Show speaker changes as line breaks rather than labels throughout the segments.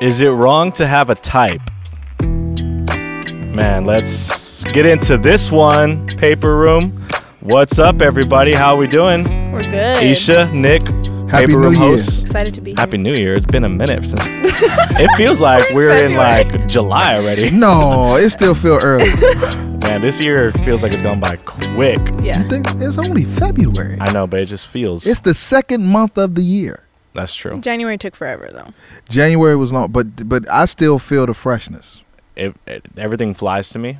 Is it wrong to have a type? Man, let's get into this one. Paper Room. What's up, everybody? How are we doing?
We're good.
Isha, Nick,
Happy
Paper
New
Room
Year.
hosts.
Excited to be here.
Happy New Year. It's been a minute since. it feels like we're in like July already.
No, it still feel early.
Man, this year feels like it's gone by quick.
Yeah.
You think it's only February?
I know, but it just feels.
It's the second month of the year.
That's true.
January took forever though.
January was long, but but I still feel the freshness.
it, it, everything flies to me.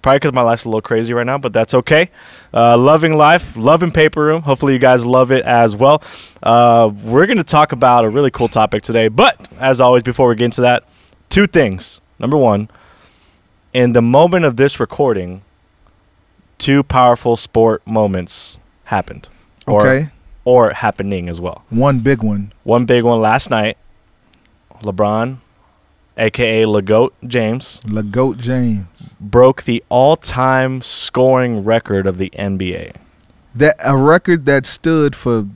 Probably because my life's a little crazy right now, but that's okay. Uh, loving life, loving Paper Room. Hopefully, you guys love it as well. Uh, we're going to talk about a really cool topic today, but as always, before we get into that, two things. Number one, in the moment of this recording, two powerful sport moments happened, or
Okay,
or happening as well.
one big one.
One big one last night. LeBron, aka LeGoat James,
LeGoat James.
broke the all-time scoring record of the NBA.
That a record that stood for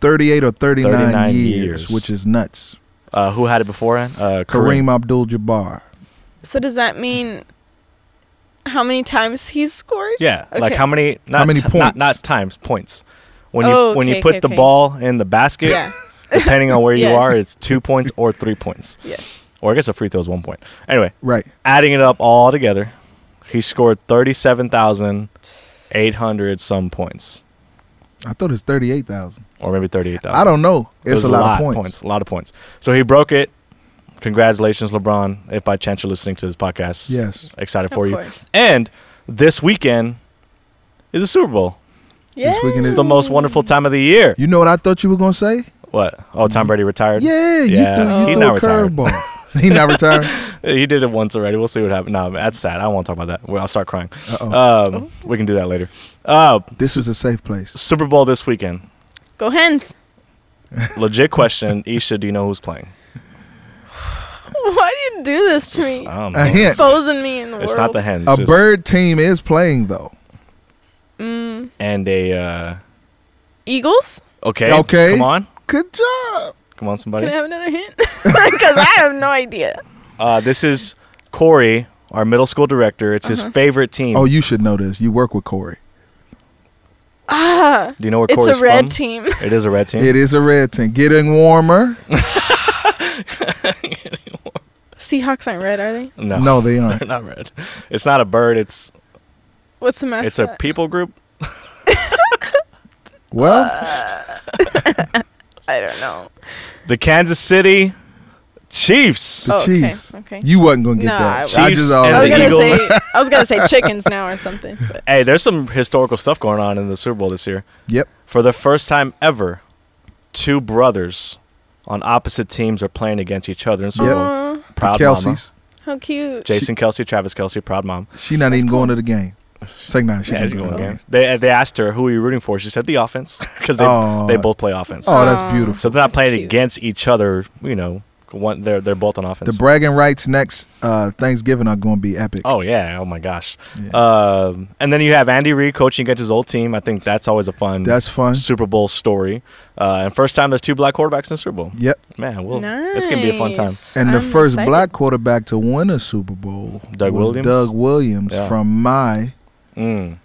38 or 39,
39
years,
years.
which is nuts.
Uh, who had it beforehand? Uh,
Kareem,
Kareem.
Abdul-Jabbar.
So does that mean how many times he's scored?
Yeah, like how many? Not how
many
ti- Not,
points?
not times, points. When you
Oh,
when you put
okay,
the
okay.
ball in the basket,
Yeah.
depending on where you are, it's two points or three points,
Yes.
or I guess a free throw is one point. Anyway,
Right.
adding it up all together, he scored thirty-seven thousand eight hundred some points,
I thought it's 38,000.
or maybe thirty-eight thousand.
I don't know. It's
was
a lot, of points.
A lot of points. So he broke it. Congratulations, LeBron. If by chance you're listening to this podcast,
Yes.
excited
Of
for you.
course.
And this weekend is the Super Bowl.
Yeah.
This weekend
It's
is-
the most wonderful time of the year.
You know what I thought you were going to say?
What? Oh, Tom Brady retired.
Yeah, you
Yeah,
threw, you
he's
threw
not
a
retired.
curveball. he not retired?
He did it once already. We'll see what happens. No, that's sad. I don't want to talk about that. Well, I'll start crying.
Uh-oh.
Um, we can do that later. Uh,
this is a safe place.
Super Bowl this weekend.
Go hens.
Legit question. Isha, do you know who's playing?
Why do you do this to me?
I don't know.
A hint.
Exposing me in the
It's
world.
not the hens.
A
it's just-
bird team is playing, though.
Mm.
and a. Uh,
Eagles?
okay.
Okay.
Come on.
Good job.
Come on, somebody.
Can I have another hint? Because I have no idea.
Uh, this is Corey, our middle school director. It's his
Uh-huh.
favorite team.
Oh, you should know this. You work with Corey.
Ah,
Do you know where Corey's from?
it's
Corey's
a red
from?
team.
It is a red team.
It is a red team. Getting warmer.
Seahawks aren't red, are they?
No,
No, they aren't.
they're not red. It's not a bird. It's
What's the mascot?
it's a people group.
Well, uh,
I don't know.
The Kansas City Chiefs.
the
Oh, okay,
Chiefs.
okay.
You wasn't gonna get
Nah,
that.
I
I
Chiefs
just
and
I was
the
gonna
Eagles.
say I was gonna say chickens now or something. But
Hey, there's some historical stuff going on in the Super Bowl this year.
Yep.
For the first time ever, two brothers on opposite teams are playing against each other in Super
Yep.
Bowl.
Aw,
Proud
Kelce's.
how cute.
Jason Kelce, Travis Kelce, proud mom.
She not
That's
even
cool.
going to the game. Say nah, she
Yeah,
not
she's
going to the game.
They they asked her who are you rooting for. She said the offense because they
Oh.
they both play offense.
Oh, that's beautiful.
So they're not
That's
playing
cute.
against each other. You know, one they're they're both on offense.
The bragging rights next uh, Thanksgiving are going to be epic.
oh yeah! Oh my gosh!
Yeah.
Um, and then you have Andy Reid coaching against his old team. I think that's always a fun
That's fun.
Super Bowl story. Uh, and first time there's two black quarterbacks in the Super Bowl.
Yep.
Man, well,
nice.
it's gonna be a fun time.
And the
I'm
first
excited.
black quarterback to win a Super Bowl
Doug
was
Williams?
Doug Williams
Yeah.
from my
Mm.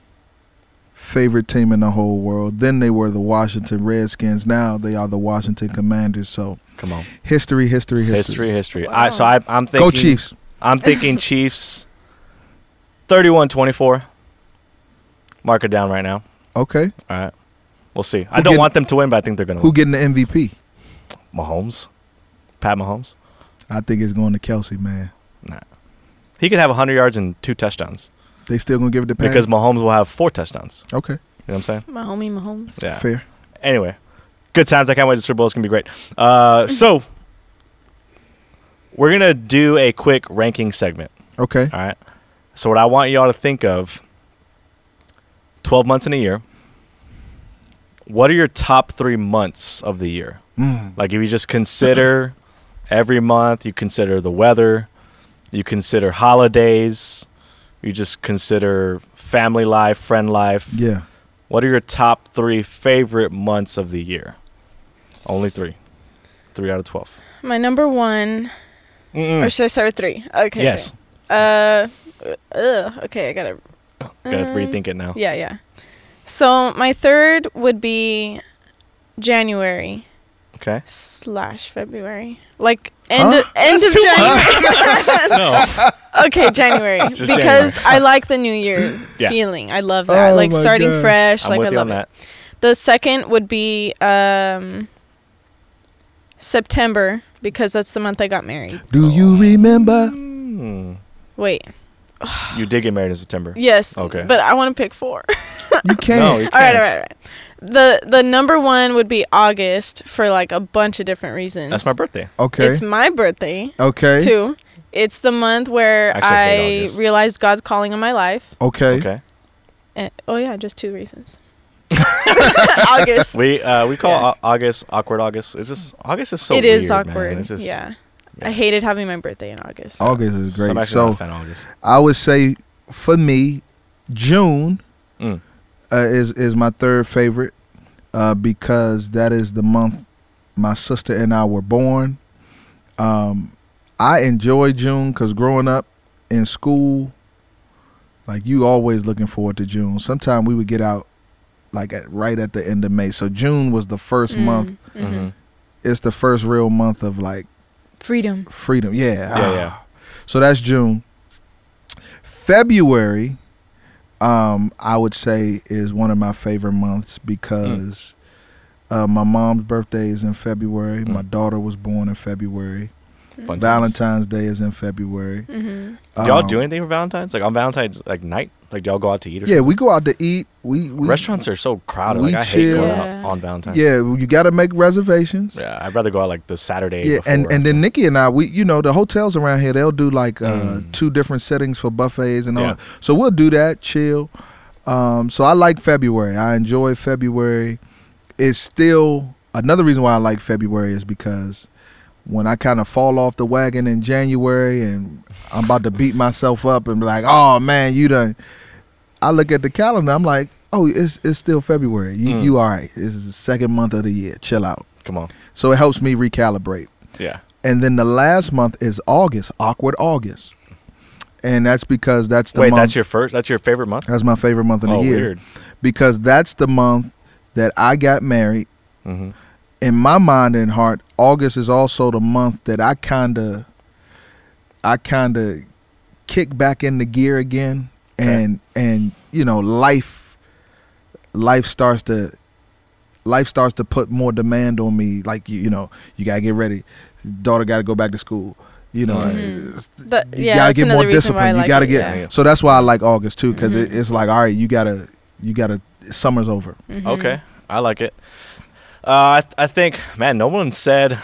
favorite team in the whole world. Then they were the Washington Redskins. Now they are the Washington Commanders. So
Come on,
history, history, history.
history, history.
Wow.
I, so I, I'm thinking.
Go Chiefs.
I'm thinking Chiefs. 31-24. Mark it down right now.
Okay.
All right, we'll see. I don't
getting-
want them to win, but I think they're gonna
Who
win.
getting the MVP?
Mahomes, Pat Mahomes.
I think it's going to Kelce, man. Nah.
He could have 100 yards and two touchdowns
They still going to give it to Pat?
because Mahomes will have four touchdowns.
okay.
You know what I'm saying?
My homie Mahomes.
Yeah.
Fair.
Anyway, good times. I can't wait. The Super Bowl is gonna be great. Uh, so we're gonna do a quick ranking segment.
Okay.
All right. So what I want y'all to think of: 12 months in a year. What are your top three months of the year?
Mm.
Like if you just consider every month, you consider the weather, you consider holidays, you just consider family life, friend life.
Yeah.
What are your top three favorite months of the year? Only three. Three out of 12.
My number one,
Mm-mm.
or should I start with three? Okay.
Yes.
okay. Uh, ugh, okay, I gotta.
Gotta
uh,
rethink it now.
Yeah, yeah. So my third would be January
Okay.
slash February, like end
Huh?
of, end
That's
of
too
January.
no.
Okay, January
Just
because I like the New Year
Yeah.
feeling. I love that,
Oh
like starting
gosh.
fresh.
I'm
like
with
I
you
love
on
it.
that.
The second would be um, September because that's the month I got married.
Do you remember?
Mm.
Wait,
You did get married in September.
yes,
Okay.
but I want to pick four.
You can't.
No, you
all right,
can't.
all right, all right. The the number one would be August for like a bunch of different reasons.
That's my birthday.
Okay.
It's my birthday
okay.
too. It's the month where
Actually, I hate
I
August.
realized God's calling on my life.
Okay.
Okay.
And, oh yeah, just two reasons. August.
We uh we call
Yeah.
Au- August awkward August. It's just August is so
it is
weird, man.
awkward.
It's just,
yeah.
yeah.
I hated having my birthday in August.
August is great.
I'm actually
so
not a fan of August.
I would say for me, June
Mm.
uh, is is my third favorite uh, because that is the month my sister and I were born. Um, I enjoy June because growing up in school, like you always looking forward to June. Sometimes we would get out like at, right at the end of May. So June was the first
Mm,
month.
mhm.
Mhm.
It's the first real month of like
Freedom.
freedom. Yeah.
Yeah, yeah.
So that's June. February, um, I would say is one of my favorite months because uh, my mom's birthday is in February.
Mm.
My daughter was born in February.
Mm-hmm.
Fun times.
Valentine's Day is in February.
hmm
Do y'all
Um,
do anything for Valentine's? Like on Valentine's like night? Like do y'all go out to eat or
Yeah,
something?
we go out to eat. We, we
Restaurants are so crowded.
we
Like I hate going
chill.
out on Valentine's.
Yeah, you got to make reservations.
Yeah, I'd rather go out like the Saturday.
Yeah, and and then Nikki and I, we you know the hotels around here they'll do like uh,
Mm.
two different settings for buffets and all.
Yeah.
that. So we'll do that, chill. Um, so I like February. I enjoy February. It's still another reason why I like February is because when I kind of fall off the wagon in January and I'm about to beat myself up and be like, oh man, you done. I look at the calendar. I'm like, oh, it's it's still February. You
Mm.
you all right? This is the second month of the year. Chill out.
Come on.
So it helps me recalibrate.
Yeah.
And then the last month is August, awkward August. And that's because that's the
Wait,
month.
that's your first that's your favorite month?
that's my favorite month of the
oh,
year
weird.
because that's the month that I got married.
hmm
In my mind and heart, August is also the month that I kind of, I kind of kick back into gear again, and and you know life, life starts to, life starts to put more demand on me. Like you, you know, you gotta get ready. Daughter got to go back to school. You know,
Mhm.
it's-
The,
you
yeah,
gotta get more
another reason why I
discipline.
like
you gotta
it,
get
yeah.
so that's why I like August too because it,
Mhm.
it's like all right, you gotta you gotta summer's over.
Mhm.
Okay, I like it. Uh, I, I think, man, no one said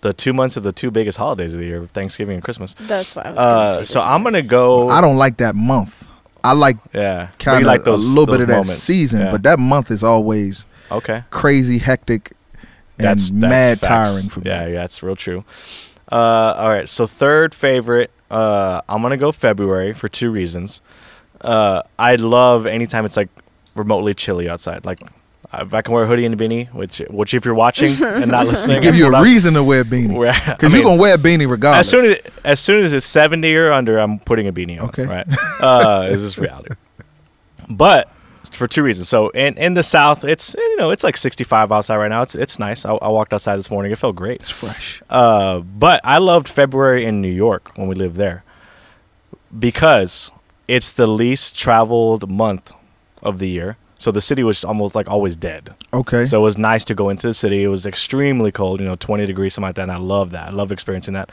the two months of the two biggest holidays of the year, Thanksgiving and Christmas.
That's why I was gonna
Uh,
say
so I'm gonna go.
I don't like that month. I like
Yeah, But
kind of
like
a
those-
little bit
those
of that
moments.
season,
Yeah.
but that month is always
okay.
crazy, hectic, and
That's, that's
mad
facts.
tiring for me.
Yeah, yeah, it's real true. Uh, all right, so third favorite, uh, I'm gonna go February for two reasons. Uh, I love anytime it's like remotely chilly outside. Like if I can wear a hoodie and a beanie, which which if you're watching and not listening,
Give
that's
you
what
a
I'm-
reason to wear a beanie
where- I
because
mean,
you're gonna wear a beanie regardless.
as soon as as soon as it's 70 or under, I'm putting a beanie on.
Okay.
Right. Uh, it's just reality. But for two reasons. So in in the South, it's you know it's like 65 outside right now. It's it's nice. I, I walked outside this morning. It felt great.
it's fresh.
Uh, but I loved February in New York when we lived there because it's the least traveled month of the year. So the city was almost like always dead.
Okay.
So it was nice to go into the city. It was extremely cold, you know, 20 degrees, something like that. And I love that. I love experiencing that.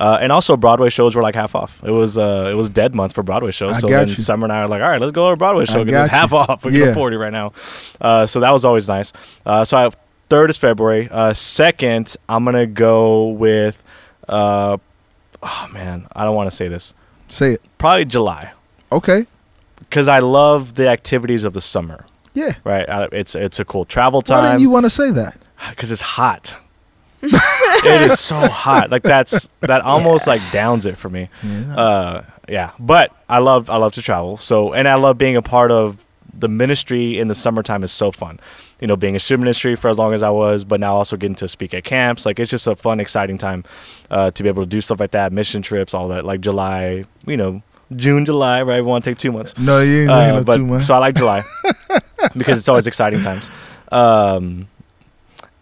Uh, and also, Broadway shows were like half off. It was uh, it was dead month for Broadway shows.
I
so then
you.
Summer and I are like, all right, let's go to a Broadway show because it's half off. We can
Yeah.
afford it right now. Uh, so that was always nice. Uh, so I have third is February. Uh, second, I'm gonna go with. Uh, oh man, I don't want to say this.
Say it.
Probably July
Okay.
because I love the activities of the summer.
Yeah.
Right, uh, it's it's a cool travel time.
Why didn't you want to say that?
because it's hot. it is so hot. Like that's that almost like downs it for me.
Yeah.
Uh, yeah, but I love I love to travel. So and I love being a part of the ministry in the summertime is so fun. You know, being a student ministry for as long as I was, but now also getting to speak at camps. Like it's just a fun, exciting time uh, to be able to do stuff like that, mission trips, all that. Like July, you know, June, July, right? We want to take two months.
No, you ain't
Uh, but
too much.
so I like July because it's always exciting times. Um,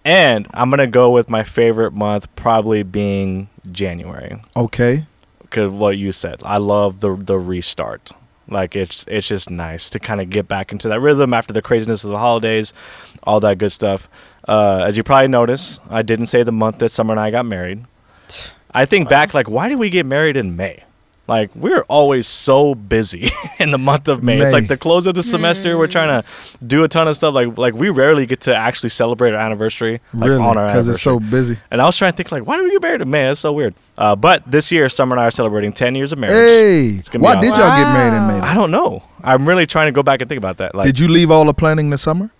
and I'm gonna go with my favorite month probably being January
Okay.
because what you said. I love the the restart. Like it's it's just nice to kind of get back into that rhythm after the craziness of the holidays, all that good stuff. Uh, as you probably notice, I didn't say the month that Summer and I got married. I think back like why did we get married in May? Like we're always so busy in the month of May. It's like the close of the semester. We're trying to do a ton of stuff. Like like we rarely get to actually celebrate our anniversary like
really?
on our
Because it's so busy.
And I was trying to think like, why did we get married in May? That's so weird. Uh, but this year, Summer and I are celebrating 10 years of marriage.
Hey,
gonna be
why did y'all get married in May?
I don't know. I'm really trying to go back and think about that. Like,
did you leave all the planning this summer?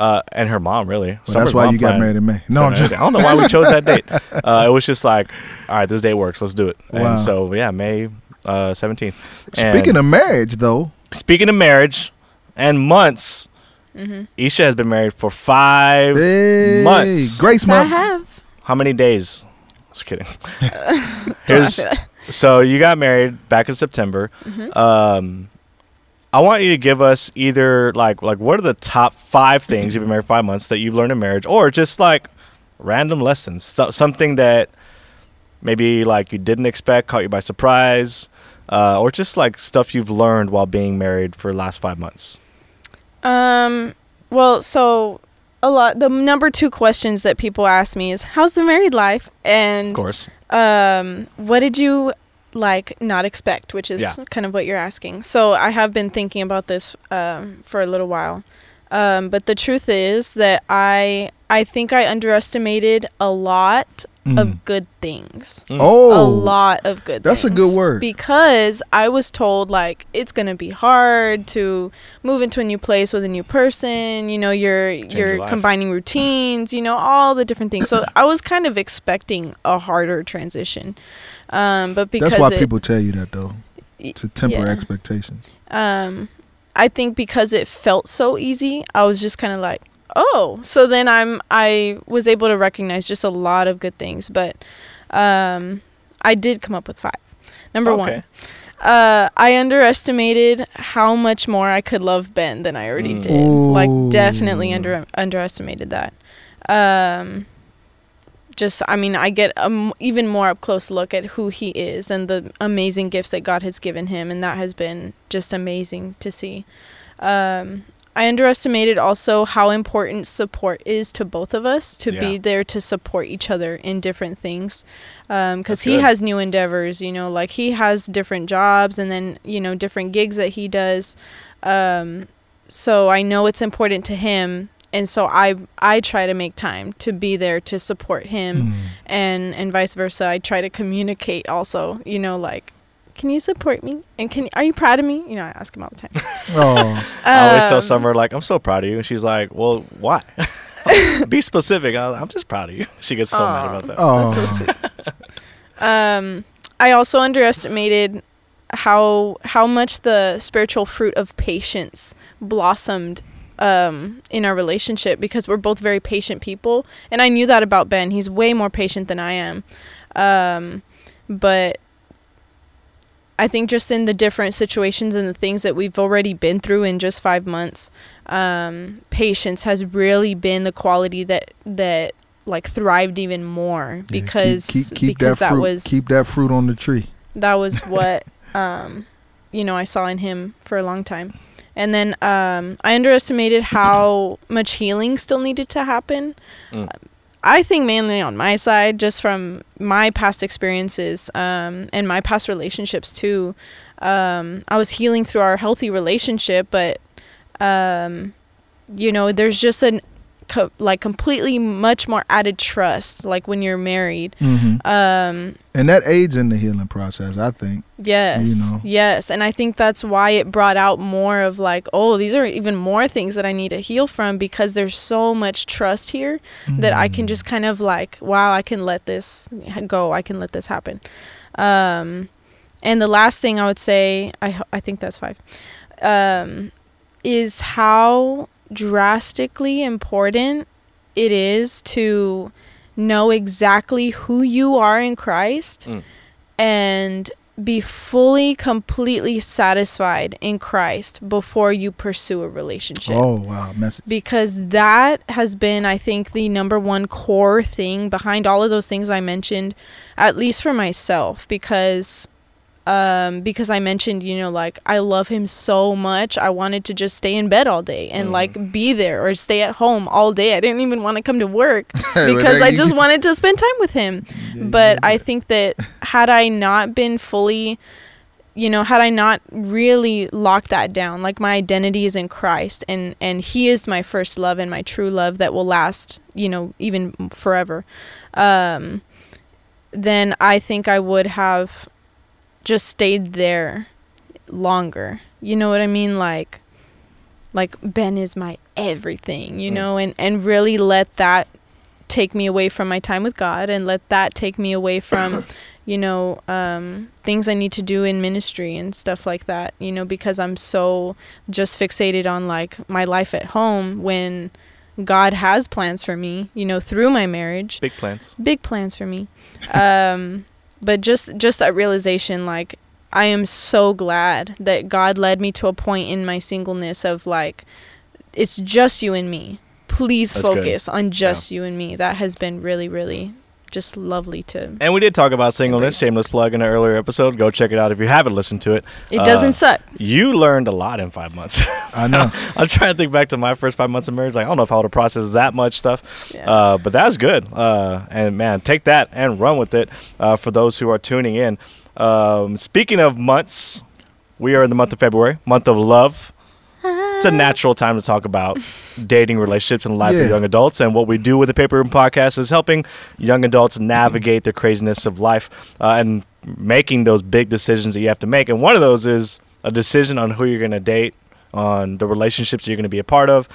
uh, and her mom really.
Well, that's why you got married in May. No, I'm just.
I don't know why we chose that date. Uh, it was just like, all right, this date works. Let's do it.
Wow.
And so yeah, May uh, 17th.
Speaking of marriage, though,
speaking of marriage and months, Isha has been married for five
hey,
months.
Grace
I have.
How many days? Just kidding.
Don't
Here's
laugh at that.
so you got married back in September.
Mhm.
Um, I want you to give us either like like what are the top five things you've been married five months that you've learned in marriage, or just like random lessons, so, something that maybe like you didn't expect, caught you by surprise, uh, or just like stuff you've learned while being married for the last five months.
Um. Well, so a lot. The number two questions that people ask me is, "How's the married life?" And of
course,
um, what did you like not expect? Which is
Yeah.
kind of what you're asking. So I have been thinking about this um, for a little while. Um, but the truth is that I I think I underestimated a lot
Mm.
of good things.
Mm.
Oh,
a lot of good
That's a good word.
because i was told like it's gonna be hard to move into a new place with a new person you know you're
your
you're
life.
combining routines you know all the different things so i was kind of expecting a harder transition um but because
That's why
it-
people tell you that though to temper
yeah.
expectations.
um i think because it felt so easy i was just kind of like oh so then i'm i was able to recognize just a lot of good things but um i did come up with five number one uh, I underestimated how much more I could love Ben than I already
Mm.
did. Like, definitely under underestimated that. Um, just, I mean, I get a m- even more up close look at who he is and the amazing gifts that God has given him, and that has been just amazing to see. Um, I underestimated also how important support is to both of us to
Yeah.
be there to support each other in different things. Because
That's
he has new endeavors, you know, like he has different jobs and then, you know, different gigs that he does. Um, so I know it's important to him. And so I I try to make time to be there to support him
Mm.
and and vice versa. I try to communicate also, you know, like can you support me? And can are you proud of me? You know, I ask him all the time.
Oh,
I always tell
Um,
Summer like, "I'm so proud of you," and she's like, "Well, why?" Be specific. I- I'm just proud of you. She gets so mad about that.
oh,
That's so sweet. um, I also underestimated how how much the spiritual fruit of patience blossomed um, in our relationship because we're both very patient people, and I knew that about Ben. He's way more patient than I am, um, but. I think just in the different situations and the things that we've already been through in just five months, um, patience has really been the quality that that like thrived even more
Yeah,
because
keep, keep, keep
because
that
that, was
keep that fruit on the tree.
that was what um, you know I saw in him for a long time, and then um, I underestimated how much healing still needed to happen.
Mm.
I think mainly on my side, just from my past experiences um, and my past relationships too. Um, I was healing through our healthy relationship, but um, you know, there's just an co- like completely much more added trust, like when you're married.
hmm
Um,
And that aids in the healing process, I think.
Yes.
know.
Yes. And I think that's why it brought out more of like, oh, these are even more things that I need to heal from because there's so much trust here that I can
Mm.
just kind of like, wow, I can let this go. I can let this happen. Um, and the last thing I would say, I, I think that's five. Um, is how drastically important it is to know exactly who you are in Christ
Mm.
and be fully completely satisfied in Christ before you pursue a relationship
Oh wow, message.
because that has been i think the number one core thing behind all of those things i mentioned at least for myself because um because i mentioned you know like i love him so much i wanted to just stay in bed all day and
Mhm.
like be there or stay at home all day i didn't even want to come to work because i just wanted to spend time with him
Yeah,
but
yeah,
I
yeah.
think that had I not been fully, you know, had I not really locked that down, like my identity is in Christ, and and He is my first love and my true love that will last, you know, even forever. Um, then I think I would have just stayed there longer. You know what I mean? Like, like Ben is my everything, you
Mm.
know, and and really let that take me away from my time with God and let that take me away from, you know, um, things I need to do in ministry and stuff like that, you know, because I'm so just fixated on like my life at home when God has plans for me, you know, through my marriage
Big plans.
big plans for me um but just just that realization like i am so glad that god led me to a point in my singleness of like it's just you and me. Please
That's good.
focus on just you and me. That has been really really just lovely to
And we did talk about singleness,
Embrace.
shameless plug in an earlier episode. Go check it out if you haven't listened to it.
it
Uh,
doesn't suck
You learned a lot in five months.
I know.
I'm trying to think back to my first five months of marriage. Like, I don't know if I would have processed that much stuff.
Yeah.
Uh, but that's good. Uh, and man, take that and run with it uh, for those who are tuning in. Um, speaking of months, we are in the month of February, month of love. It's a natural time to talk about dating, relationships, and life
Yeah.
of young adults. And what we do with the Paper Room Podcast is helping young adults navigate the craziness of life uh, and making those big decisions that you have to make. And one of those is a decision on who you're going to date, on the relationships you're going to be a part of,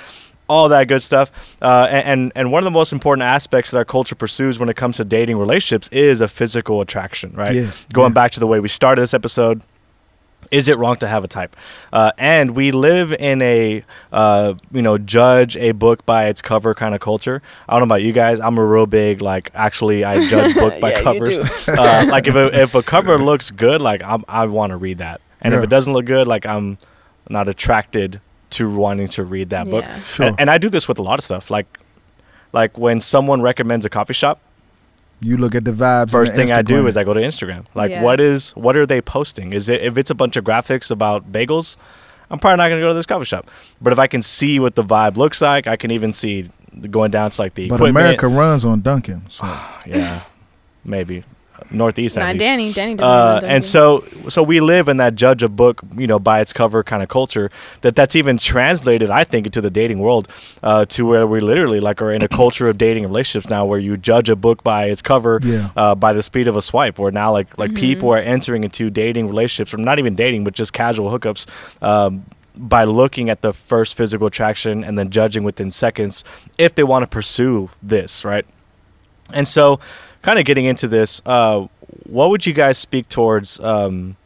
all that good stuff. Uh, and, and and one of the most important aspects that our culture pursues when it comes to dating relationships is a physical attraction, right?
Yeah,
Going
yeah.
back to the way we started this episode. Is it wrong to have a type? Uh, and we live in a, uh, you know, judge a book by its cover kind of culture. I don't know about you guys. I'm a real big like. Actually, I judge book by
Yeah,
covers. uh, like if a, if a cover looks good, like I'm, I want to read that. And if it doesn't look good, like I'm not attracted to wanting to read that book.
Yeah.
Sure.
And, and I do this with a lot of stuff. Like, like when someone recommends a coffee shop,
you look at the vibes.
first
on the
thing I do is I go to Instagram. Like,
Yeah.
what is what are they posting? Is it if it's a bunch of graphics about bagels? I'm probably not gonna go to this coffee shop. But if I can see what the vibe looks like, I can even see going down to like the
But
equipment.
America runs on Dunkin'. So
yeah, maybe northeast. at
Not
least.
Danny. Danny doesn't
Uh,
know
and so so we live in that judge a book you know by its cover kind of culture that that's even translated i think into the dating world uh, to where we literally like are in a culture of dating relationships now where you judge a book by its cover
Yeah.
uh, by the speed of a swipe where now like like
Mhm.
people are entering into dating relationships or not even dating but just casual hookups um, by looking at the first physical attraction and then judging within seconds if they want to pursue this right and so, kind of getting into this, uh, what would you guys speak towards? Um,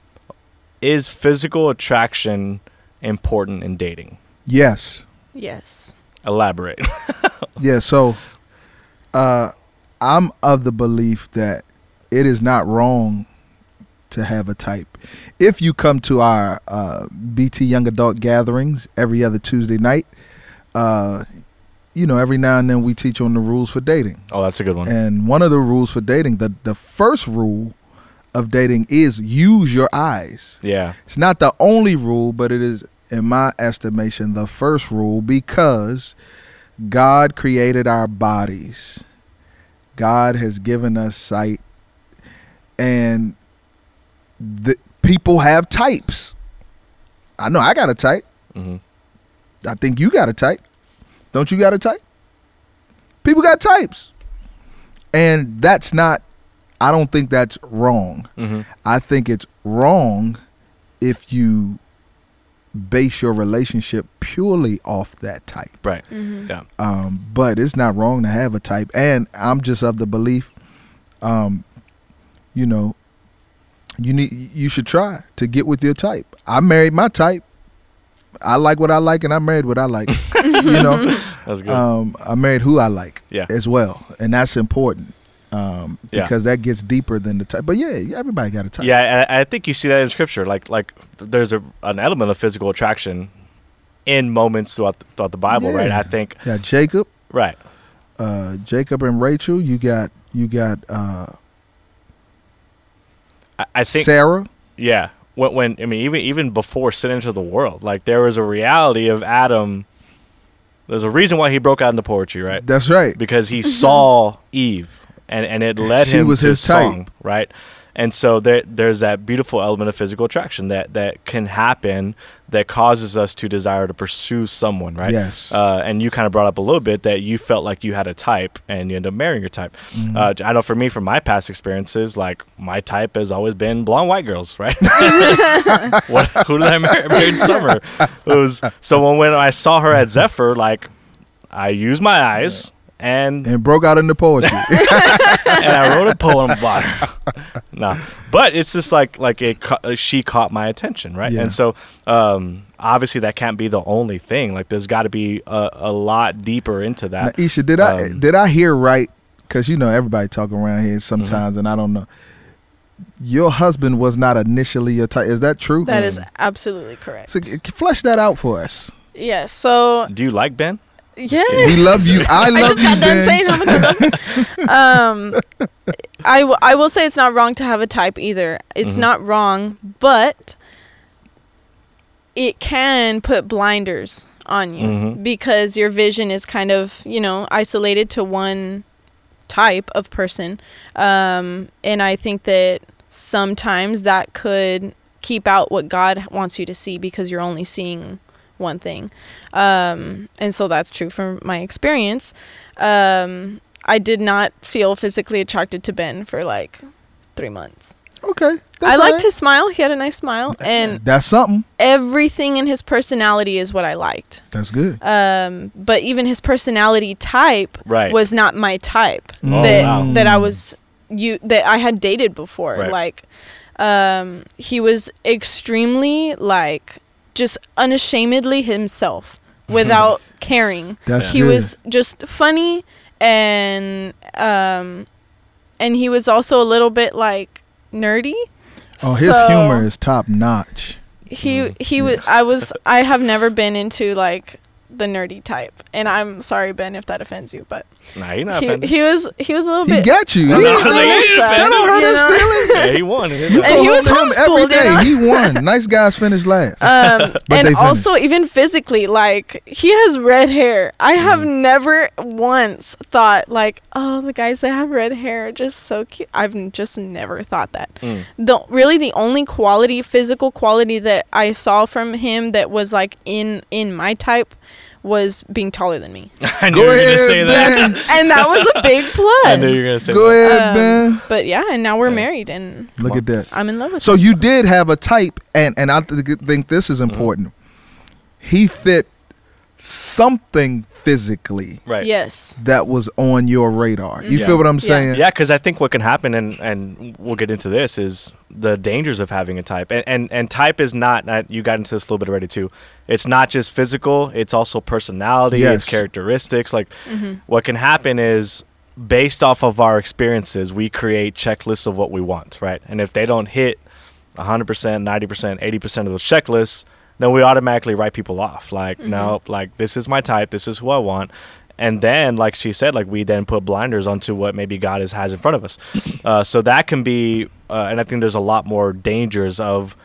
is physical attraction important in dating?
yes,
yes.
Elaborate.
yeah. So, uh, I'm of the belief that it is not wrong to have a type. If you come to our uh, BT Young Adult gatherings every other Tuesday night, uh, you know, every now and then we teach on the rules for dating.
oh, that's a good one.
And one of the rules for dating, the the first rule of dating is use your eyes.
yeah.
It's not the only rule, but it is, in my estimation, the first rule because God created our bodies. God has given us sight, and the people have types. I know I got a type.
hmm
I think you got a type. Don't you got a type? People got types. And that's not I don't think that's wrong.
hmm
I think it's wrong if you base your relationship purely off that type.
Right.
hmm
Yeah.
Um, but it's not wrong to have a type. And I'm just of the belief, um, you know, you need you should try to get with your type. I married my type. I like what I like, and I married what I like. you know,
That's good.
um, I married who I like
Yeah.
as well, and that's important um,
Yeah.
because that gets deeper than the type. But yeah, everybody got a type.
Yeah, and I think you see that in scripture. Like like there's a an element of physical attraction in moments throughout the, throughout the Bible, right? I think
Yeah, Jacob,
right.
uh, Jacob and Rachel. You got you got uh,
I, I think
Sarah.
yeah. When, when I mean even even before sin into the world, like there was a reality of Adam. There's a reason why he broke out into poetry, right?
That's right.
because he mm-hmm. saw Eve and and it led
She
him
was
to
his
song,
type.
right? And so there there's that beautiful element of physical attraction that that can happen that causes us to desire to pursue someone, right?
Yes.
Uh, and you kind of brought up a little bit that you felt like you had a type and you end up marrying your type.
Mm-hmm.
Uh, I know for me, from my past experiences, like my type has always been blonde white girls, right? what, who did I marry? I married Summer. It was so when, when I saw her at Zephyr, like I used my eyes and
and broke out into poetry.
and I wrote a poem about her. no, but it's just like like it. ca- She caught my attention, right?
Yeah.
And so um, obviously that can't be the only thing. Like there's got to be a, a lot deeper into
now,
that.
Isha, did I
Um, Mm-hmm.
did I hear right? Because you know everybody talking around here sometimes, and I don't know. Your husband was not initially your type. Is that true?
That is absolutely correct.
So, c- flesh that out for us.
Yes. So
Do you like Ben?
Yeah.
We love you. I love I
just
you,
got done saying how much I love you. Um, I, w- I will say it's not wrong to have a type either. It's
Mhm.
not wrong, but it can put blinders on you
Mhm.
because your vision is kind of, you know, isolated to one type of person. Um, and I think that sometimes that could keep out what God wants you to see because you're only seeing one thing. Um, and so that's true from my experience. Um, I did not feel physically attracted to Ben for like three months.
Okay.
I liked
right.
his smile. He had a nice smile, and
That's something.
everything in his personality is what I liked.
That's good.
Um, but even his personality type
Right.
was not my type
Oh,
that
wow.
that I was you that I had dated before.
Right.
Like, um, he was extremely like just unashamedly himself without caring.
That's
he
good.
was just funny and um, and he was also a little bit like nerdy.
Oh, his
So-
humor is top notch.
he
Mm.
he was I was I have never been into like the nerdy type, and I'm sorry Ben if that offends you, but
Nah, he not
he,
offended.
he was he was a little
He
bit.
got you.
I
He-
know, I was like,
that don't- that don't hurt
you
his
know?
feelings.
yeah, he won.
And he was
Hold him every
homeschooled, you
He won. Nice guys finish last.
Um,
they
and
finished.
also even physically, like he has red hair. I have
Mm.
never once thought like, oh, the guys that have red hair are just so cute. I've just never thought that.
Mm.
The really the only quality, physical quality that I saw from him that was like in in my type was being taller than me,
I knew
Go
you were gonna
ahead,
say that.
And that was a big plus.
I knew you were gonna say
Go
that.
ahead,
Um,
Ben.
But yeah, and now we're
Yeah.
married, and
Look at that.
I'm in love with.
So
him.
you did have a type, and and I th- think this is important. He fit something physically
Right.
yes,
that was on your radar. You
Yeah.
feel what I'm saying?
Yeah, because I think what can happen, and, and we'll get into this, is the dangers of having a type. And and, and type is not, not, you got into this a little bit already too. It's not just physical, it's also personality,
Yes.
it's characteristics. Like
mm-hmm.
what can happen is based off of our experiences, we create checklists of what we want, right? And if they don't hit 100%, 90%, 80% of those checklists, then we automatically write people off. Like,
Mm-hmm.
no, like this is my type, this is who I want. And then, like she said, like we then put blinders onto what maybe God is, has in front of us. Uh, so that can be, uh, and I think there's a lot more dangers of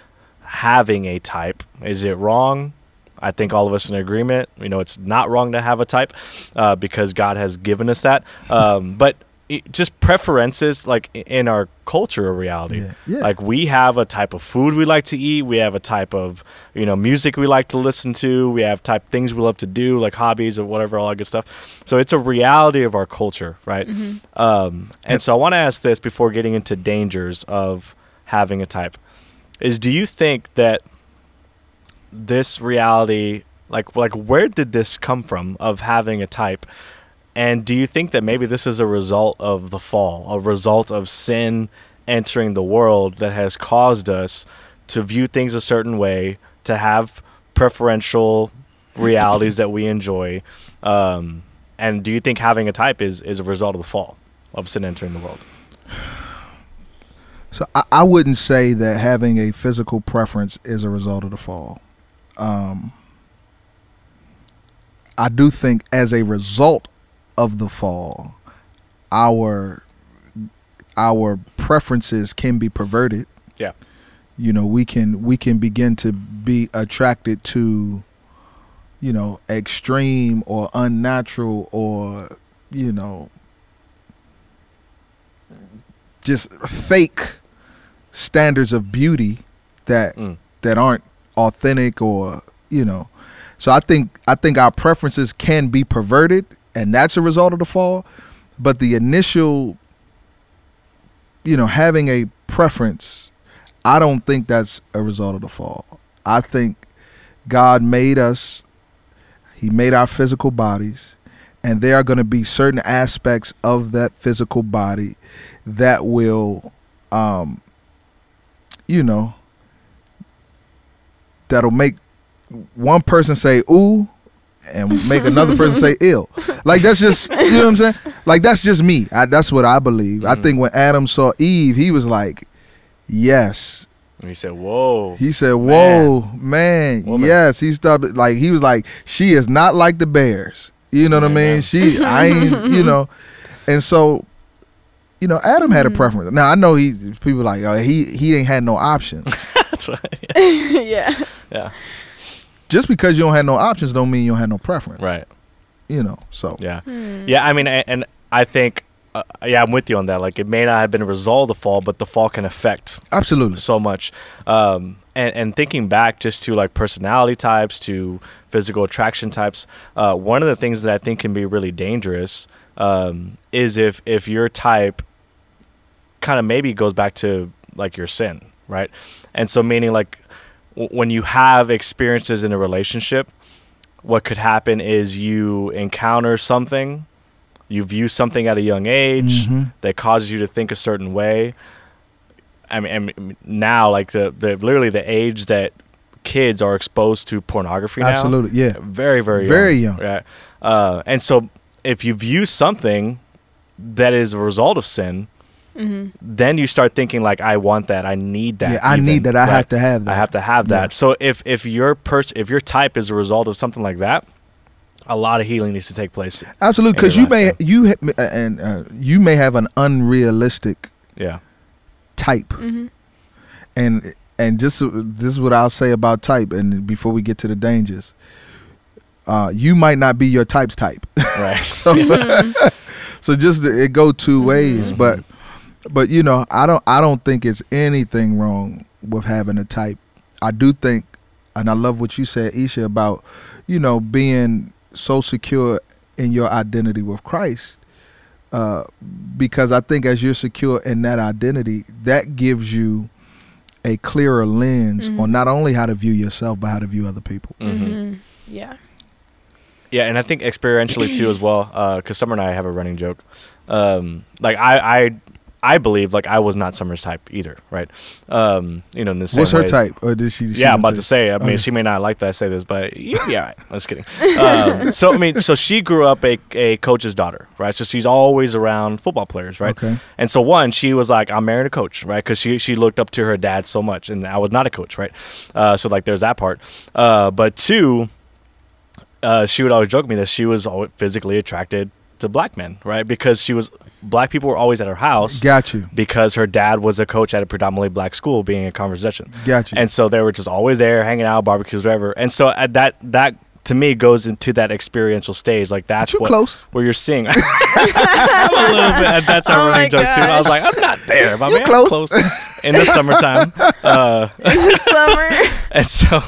having a type. Is it wrong? I think all of us in agreement. You know, it's not wrong to have a type uh, because God has given us that. Um, but just preferences, like in our culture, of reality.
Yeah. yeah.
Like we have a type of food we like to eat. We have a type of you know music we like to listen to. We have type things we love to do, like hobbies or whatever, all that good stuff. So it's a reality of our culture, right?
hmm
Um, and so I want to ask this before getting into dangers of having a type: is do you think that this reality, like like where did this come from of having a type? And do you think that maybe this is a result of the fall, a result of sin entering the world that has caused us to view things a certain way, to have preferential realities that we enjoy. Um, and do you think having a type is is a result of the fall of sin entering the world?
So I, I wouldn't say that having a physical preference is a result of the fall. Um, I do think as a result of the fall, our our preferences can be perverted.
Yeah.
You know, we can we can begin to be attracted to you know, extreme or unnatural or you know just fake standards of beauty that
Mm.
that aren't authentic or you know so i think i think our preferences can be perverted and that's a result of the fall. But the initial you know having a preference i don't think that's a result of the fall. I think god made us he made our physical bodies and there are going to be certain aspects of that physical body that will um you know that'll make one person say ooh and make another person say ill like that's just you know what i'm saying like that's just me I, that's what i believe i
Mhm.
think when adam saw eve he was like yes
And he said, "Whoa."
he said whoa man,
Woman.
yes he started like he was like she is not like the bears you know what i mean
Amen.
she i ain't you know and so you know adam had a
Mhm.
preference now i know he people like oh, he he ain't had no options
That's right.
yeah.
Yeah.
Just because you don't have no options don't mean you don't have no preference
Right.
you know so
Yeah.
Hmm.
Yeah. I mean, a- and I think, uh, yeah, I'm with you on that. Like, it may not have been a result of the fall, but the fall can affect
absolutely
so much. Um, and, and thinking back just to like personality types, to physical attraction types, uh, one of the things that I think can be really dangerous um, is if if your type kind of maybe goes back to like your sin, right? And so meaning like w- when you have experiences in a relationship, what could happen is you encounter something, you view something at a young age
Mhm.
that causes you to think a certain way. I mean, I mean now like the, the literally the age that kids are exposed to pornography now.
absolutely yeah
Very, very
Very
young. Yeah. Uh, and so if you view something that is a result of sin,
hmm
then you start thinking like, I want that, I need that.
yeah i
even,
need that i
right?
have to have that
I have to have that.
Yeah.
So if if your pers- if your type is a result of something like that, a lot of healing needs to take place.
absolutely because
your
you may
life,
you ha- and uh, you may have an unrealistic
Yeah.
type
hmm
and and just this is what I'll say about type and before we get to the dangers uh you might not be your type's type
Right.
so so just it go two ways
Mhm.
but but you know I don't I don't think it's anything wrong with having a type I do think and I love what you said Isha about you know being so secure in your identity with Christ uh, because I think as you're secure in that identity, that gives you a clearer lens
Mhm.
on not only how to view yourself but how to view other people.
Mhm.
hmm Yeah.
Yeah, and I think experientially too as well, because Summer and I have a running joke. Um, like I, I, I believe like I was not Summer's type either, right? Um, you know, in the same
What's her
way-
type? Or did she? she
Yeah, I'm about to say. I mean,
Okay.
she may not like that I say this, but yeah, yeah I was kidding. Um, so I mean, so she grew up a, a coach's daughter, right? So she's always around football players, right?
Okay.
And so one, she was like, I'm marrying a coach, right? Because she she looked up to her dad so much, and I was not a coach, right? Uh, so like, there's that part. Uh, but two, uh, she would always joke me that she was always physically attracted to black men, right? Because she was black people were always at her house
Got you.
because her dad was a coach at a predominantly black school, being a conversation.
Got you.
And so they were just always there, hanging out, barbecues, whatever. And so at that that to me goes into that experiential stage. Like that's
you
what
close.
where you're seeing. I'm a little bit. That's our
Oh
running
my
joke too. I was like, I'm not there, but
You
man,
close.
I'm close in the summertime. Uh, in the
Summer.
and so,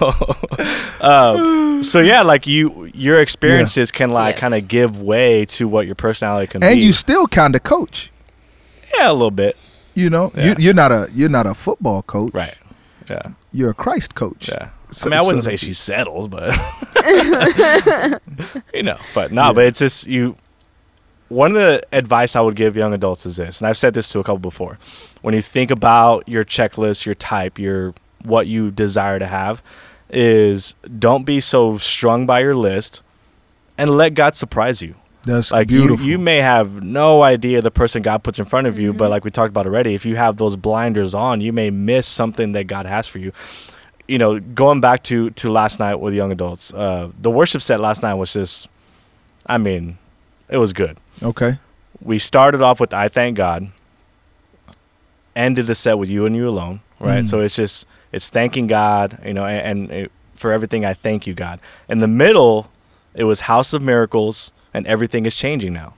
um, so yeah, like you, your experiences can like
Yes.
kind of give way to what your personality can be.
And
be.
you still kind of coach.
yeah, a little bit,
You know,
Yeah.
you, you're not a you're not a football coach.
right? Yeah,
You're a Christ coach.
yeah.
So-
I mean, I wouldn't
so-
say she settles, but you know, but no,
Yeah.
but it's just you. One of the advice I would give young adults is this, and I've said this to a couple before. When you think about your checklist, your type, your what you desire to have, is don't be so strung by your list and let God surprise you.
That's
Like
beautiful.
you may have no idea the person God puts in front of you, but mm-hmm. like we talked about already, if you have those blinders on, you may miss something that God has for you. You know, going back to to last night with young adults, uh, the worship set last night was just, I mean, it was good.
okay.
We started off with "I thank God," ended the set with "You and You Alone," right?
Mm.
So it's just it's thanking God, you know, and, and it, for everything I thank you, God. In the middle, it was House of Miracles, and everything is changing now.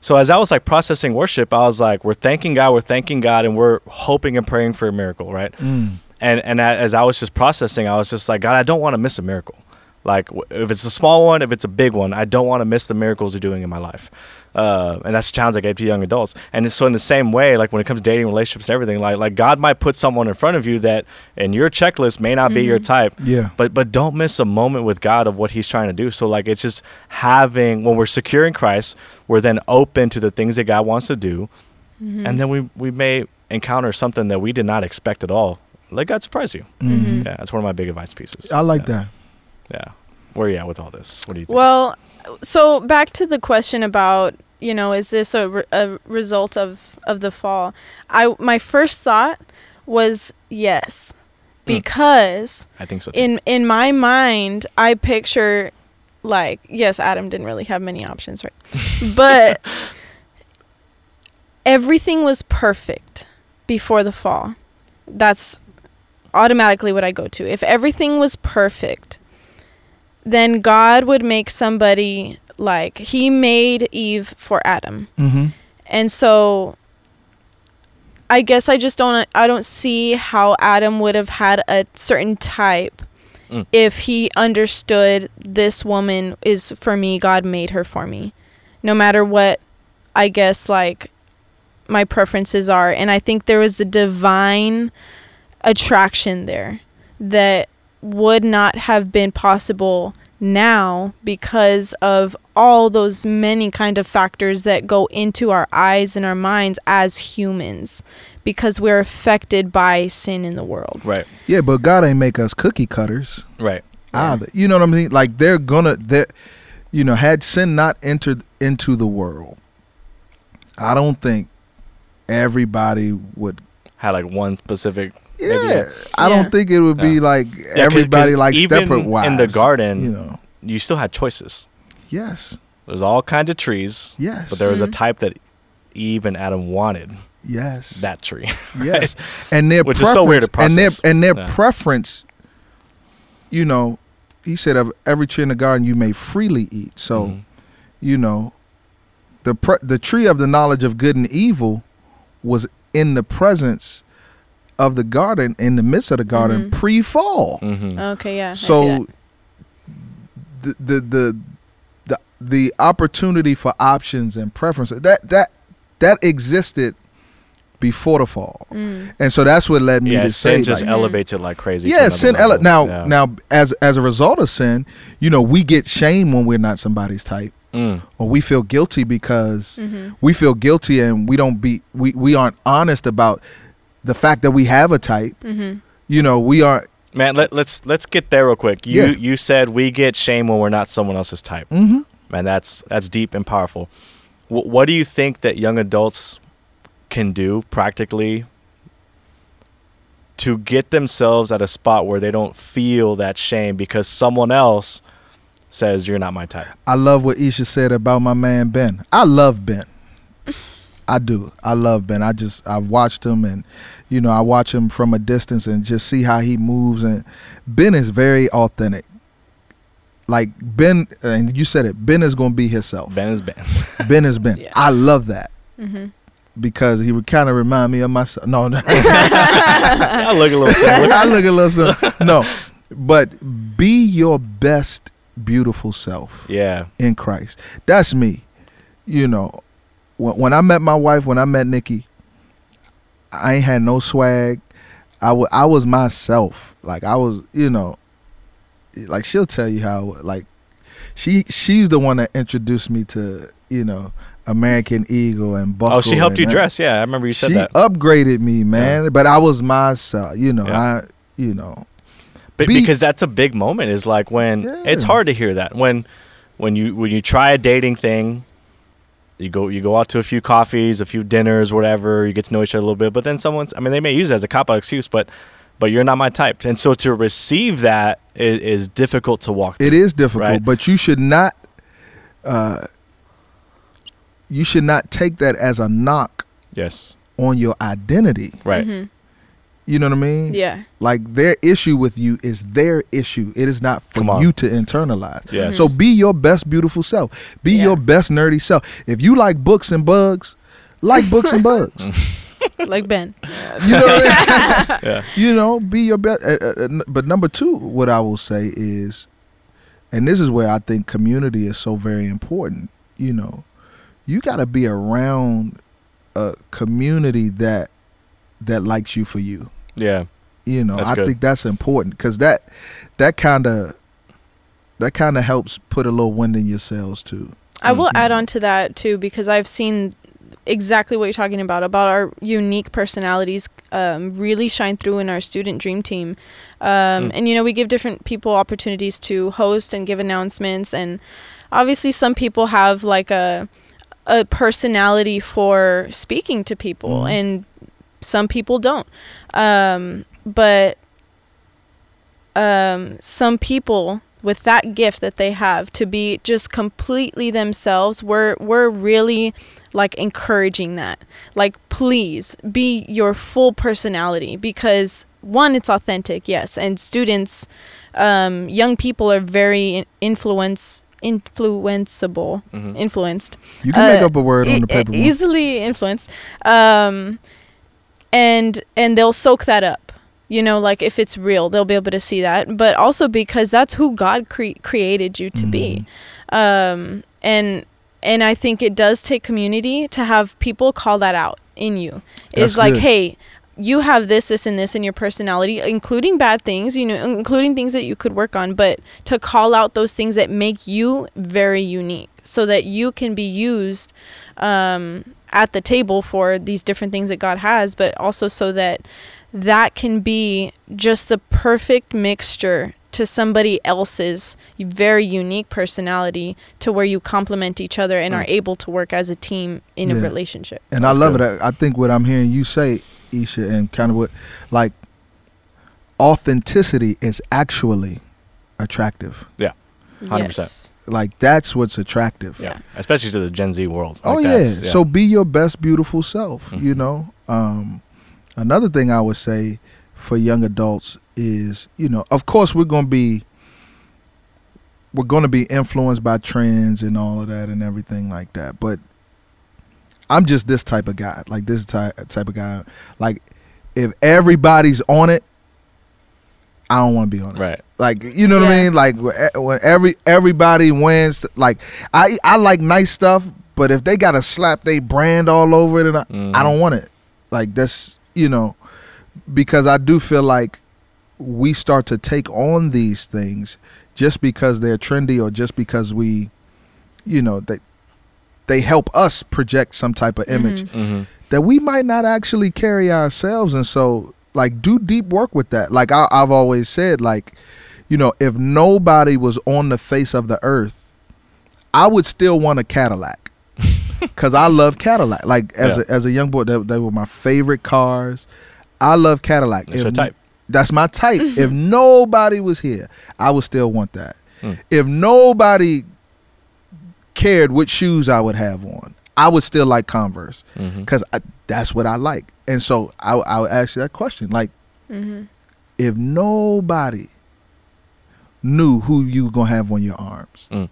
So as I was like processing worship, I was like, we're thanking God, we're thanking God, and we're hoping and praying for a miracle, right?
Mm.
And and as I was just processing, I was just like, God, I don't want to miss a miracle. Like if it's a small one, if it's a big one, I don't want to miss the miracles you're doing in my life. Uh, and that's the challenge I gave to young adults. And so in the same way, like when it comes to dating, relationships, and everything, like like God might put someone in front of you that in your checklist may not be your type,
Yeah.
but but don't miss a moment with God of what He's trying to do. So like it's just having when we're secure in Christ, we're then open to the things that God wants to do,
Mm-hmm.
and then we we may encounter something that we did not expect at all. Let God surprise you.
Mhm.
Yeah, that's one of my big advice pieces.
I like
yeah.
that.
Yeah, where are you at with all this? What do you think?
Well, so back to the question about you know is this a, re- a result of of the fall? I my first thought was yes,
Mm.
because
I think so. Too.
in in my mind I picture like yes Adam didn't really have many options right, but everything was perfect before the fall. That's automatically what I go to. If everything was perfect, then God would make somebody like he made Eve for Adam.
Mm-hmm.
And so I guess I just don't I don't see how Adam would have had a certain type
Mm.
if he understood this woman is for me, God made her for me. No matter what I guess like my preferences are and I think there was a divine attraction there that would not have been possible now because of all those many kind of factors that go into our eyes and our minds as humans because we're affected by sin in the world.
right,
Yeah, but God ain't make us cookie cutters
right.
Ah, either. You know what I mean? Like they're gonna that you know, had sin not entered into the world, I don't think everybody would
Had like one specific.
Yeah,
maybe-
I
Yeah.
don't think it would be
Yeah.
like
'cause-
everybody
'cause
like
even
Stepford wives
in the garden.
You know,
You still had choices.
yes,
There's all kinds of trees,
yes,
but there was a
Mhm.
type that Eve and Adam wanted.
yes,
That tree.
yes, and their
Which is
preference
so weird to
and their
process.
and their
Yeah.
preference. You know, he said of every tree in the garden you may freely eat. So.
Mhm.
you know, the pre- the tree of the knowledge of good and evil was in the presence of the garden, in the midst of the garden,
Mhm.
pre-fall.
Mhm.
Okay, yeah.
So the, the the the the opportunity for options and preferences that that that existed before the fall,
Mm.
and so that's what led me
yeah,
to
sin
say,
just
like,
elevates it like crazy.
yeah, sin. Ele- now,
Yeah.
now, as as a result of sin, you know, we get shame when we're not somebody's type,
Mm.
or we feel guilty because
Mhm.
we feel guilty and we don't be we, we aren't honest about the fact that we have a type
Mhm.
you know we aren't
Man, let, let's let's get there real quick. You
Yeah.
you said we get shame when we're not someone else's type.
mm-hmm.
Man, that's that's deep and powerful. W- what do you think that young adults can do practically to get themselves at a spot where they don't feel that shame because someone else says you're not my type?
i love what isha said about my man ben i love ben i do i love ben i just i've watched him and you know i watch him from a distance and just see how he moves and ben is very authentic like ben and you said it ben is going to be himself
Ben is Ben.
ben is ben
Yeah.
i love that
Mhm.
because he would kind of remind me of myself no no
I look a little similar.
I look a little so, no, but be your best beautiful self
Yeah.
in Christ. That's me. You know, when, when I met my wife, when I met Nikki, I ain't had no swag. I wa- I was myself. Like I was, you know, like she'll tell you how like she she's the one that introduced me to you know American Eagle and Buckle.
Oh, she helped you
and-
dress. Yeah, I remember you said
she
that.
upgraded me, man. But I was myself. You know,
Yeah.
I you know
But
Be-
because that's a big moment. Is like when
Yeah.
it's hard to hear that when when you when you try a dating thing. You go you go out to a few coffees, a few dinners, whatever. You get to know each other a little bit, but then someone's. I mean, they may use it as a cop out excuse, but but you're not my type, and so to receive that is, is difficult to walk. through.
It is difficult,
Right.
but you should not. Uh, you should not take that as a knock
Yes,
on your identity.
right.
Mhm.
You know what I mean?
Yeah.
Like their issue with you is their issue. It is not for you to internalize.
Yes.
So be your best beautiful self. Be
Yeah.
your best nerdy self. If you like books and bugs, like books and bugs.
like Ben.
You know what I mean?
Yeah.
You know, be your best. Uh, uh, uh, but number two, what I will say is, and this is where I think community is so very important. You know, you got to be around a community that that likes you for you.
Yeah.
You know,
That's
I
good.
think that's important because that that kind of that kind of helps put a little wind in your sails too.
I will
Mhm.
add on to that too because I've seen exactly what you're talking about about our unique personalities um, really shine through in our student dream team um,
Mm.
and you know we give different people opportunities to host and give announcements and obviously some people have like a a personality for speaking to people
Mhm.
and some people don't um, but um, some people with that gift that they have to be just completely themselves we're we're really like encouraging that like please be your full personality because one it's authentic yes and students um, young people are very in- influence influenceable
Mhm.
influenced
You can make
Uh,
up a word on the paper.
e- easily influenced um and and they'll soak that up you know like if it's real they'll be able to see that. But also because that's who god cre- created you to be. Um and and i think it does take community to have people call that out in you. Is like
good.
hey you have this this and this in your personality including bad things you know including things that you could work on but to call out those things that make you very unique so that you can be used um, at the table for these different things that god has but also so that that can be just the perfect mixture to somebody else's very unique personality to where you complement each other and
Mm.
are able to work as a team in a relationship
And
That's
I love
good.
it. I I think what I'm hearing you say, Isha, and kind of what, like, authenticity is actually attractive. Yeah.
100%.
Yes.
Like, that's what's attractive.
Yeah. Especially to the Gen Z world.
Oh
Like,
yeah.
that's-
So be your best beautiful self. You
Mhm.
know. Um, another thing I would say for young adults is, you know, of course we're gonna be we're gonna be influenced by trends and all of that and everything like that. But I'm just this type of guy. Like this type type of guy. Like if everybody's on it, I don't want to be on it.
right.
Like you know what I mean? Like when every everybody wins, like I I like nice stuff, but if they gotta slap their brand all over it, and I,
Mhm.
I don't want it. Like that's you know, because I do feel like we start to take on these things just because they're trendy or just because we, you know, they they help us project some type of image
Mhm.
Mm-hmm.
that we might not actually carry ourselves and so like do deep work with that like I, i've always said like you know if nobody was on the face of the earth i would still want a cadillac because i love cadillac like as,
Yeah.
a, as a young boy they, they were my favorite cars i love cadillac
That's
If-
your type.
that's my type if nobody was here i would still want that
Hmm.
if nobody cared what shoes i would have on i would still like converse
Mm-hmm.
because that's what I like. And so I, I would ask you that question: like,
Mhm.
if nobody knew who you were gonna have on your arms,
Mm.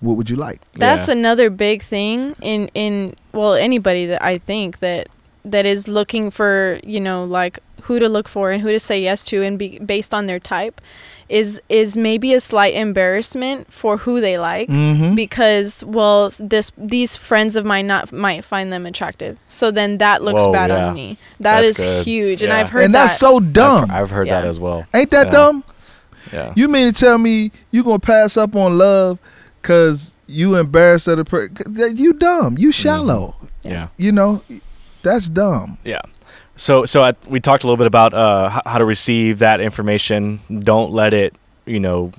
what would you like?
That's
Yeah.
another big thing in in well anybody that I think that that is looking for you know like who to look for and who to say yes to and be based on their type is is maybe a slight embarrassment for who they like
Mm-hmm.
because well this these friends of mine not might find them attractive so then that looks
Whoa,
bad
yeah.
on me That
That's
is
good.
huge and I've heard
and
that
that's so dumb.
I've, I've heard that as well.
Ain't that
Yeah.
dumb?
Yeah.
You mean to tell me you gonna pass up on love because you embarrassed of the person? You dumb. You shallow.
yeah.
You know, that's dumb.
Yeah. So, so I, we talked a little bit about uh, how to receive that information. Don't let it, you know,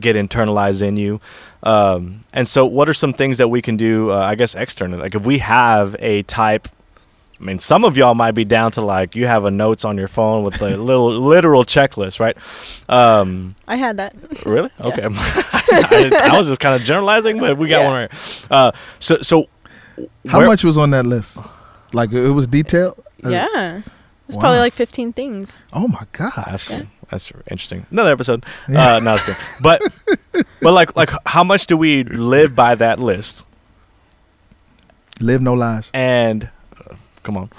get internalized in you. Um, and so, what are some things that we can do? Uh, I guess externally, like if we have a type. I mean, some of y'all might be down to like you have a notes on your phone with a little literal checklist, right? Um,
I had that.
really?
Yeah.
Okay. I, I was just kind of generalizing, but we got
Yeah.
one right. Uh, so, so
How
where-
much was on that list? Like it was detailed. Uh,
yeah. It's probably like 15 things.
Oh my god.
That's
Yeah.
That's interesting. Another episode. Uh, no, it's good. But but like like how much do we live by that list?
Live no lies.
And uh, come on.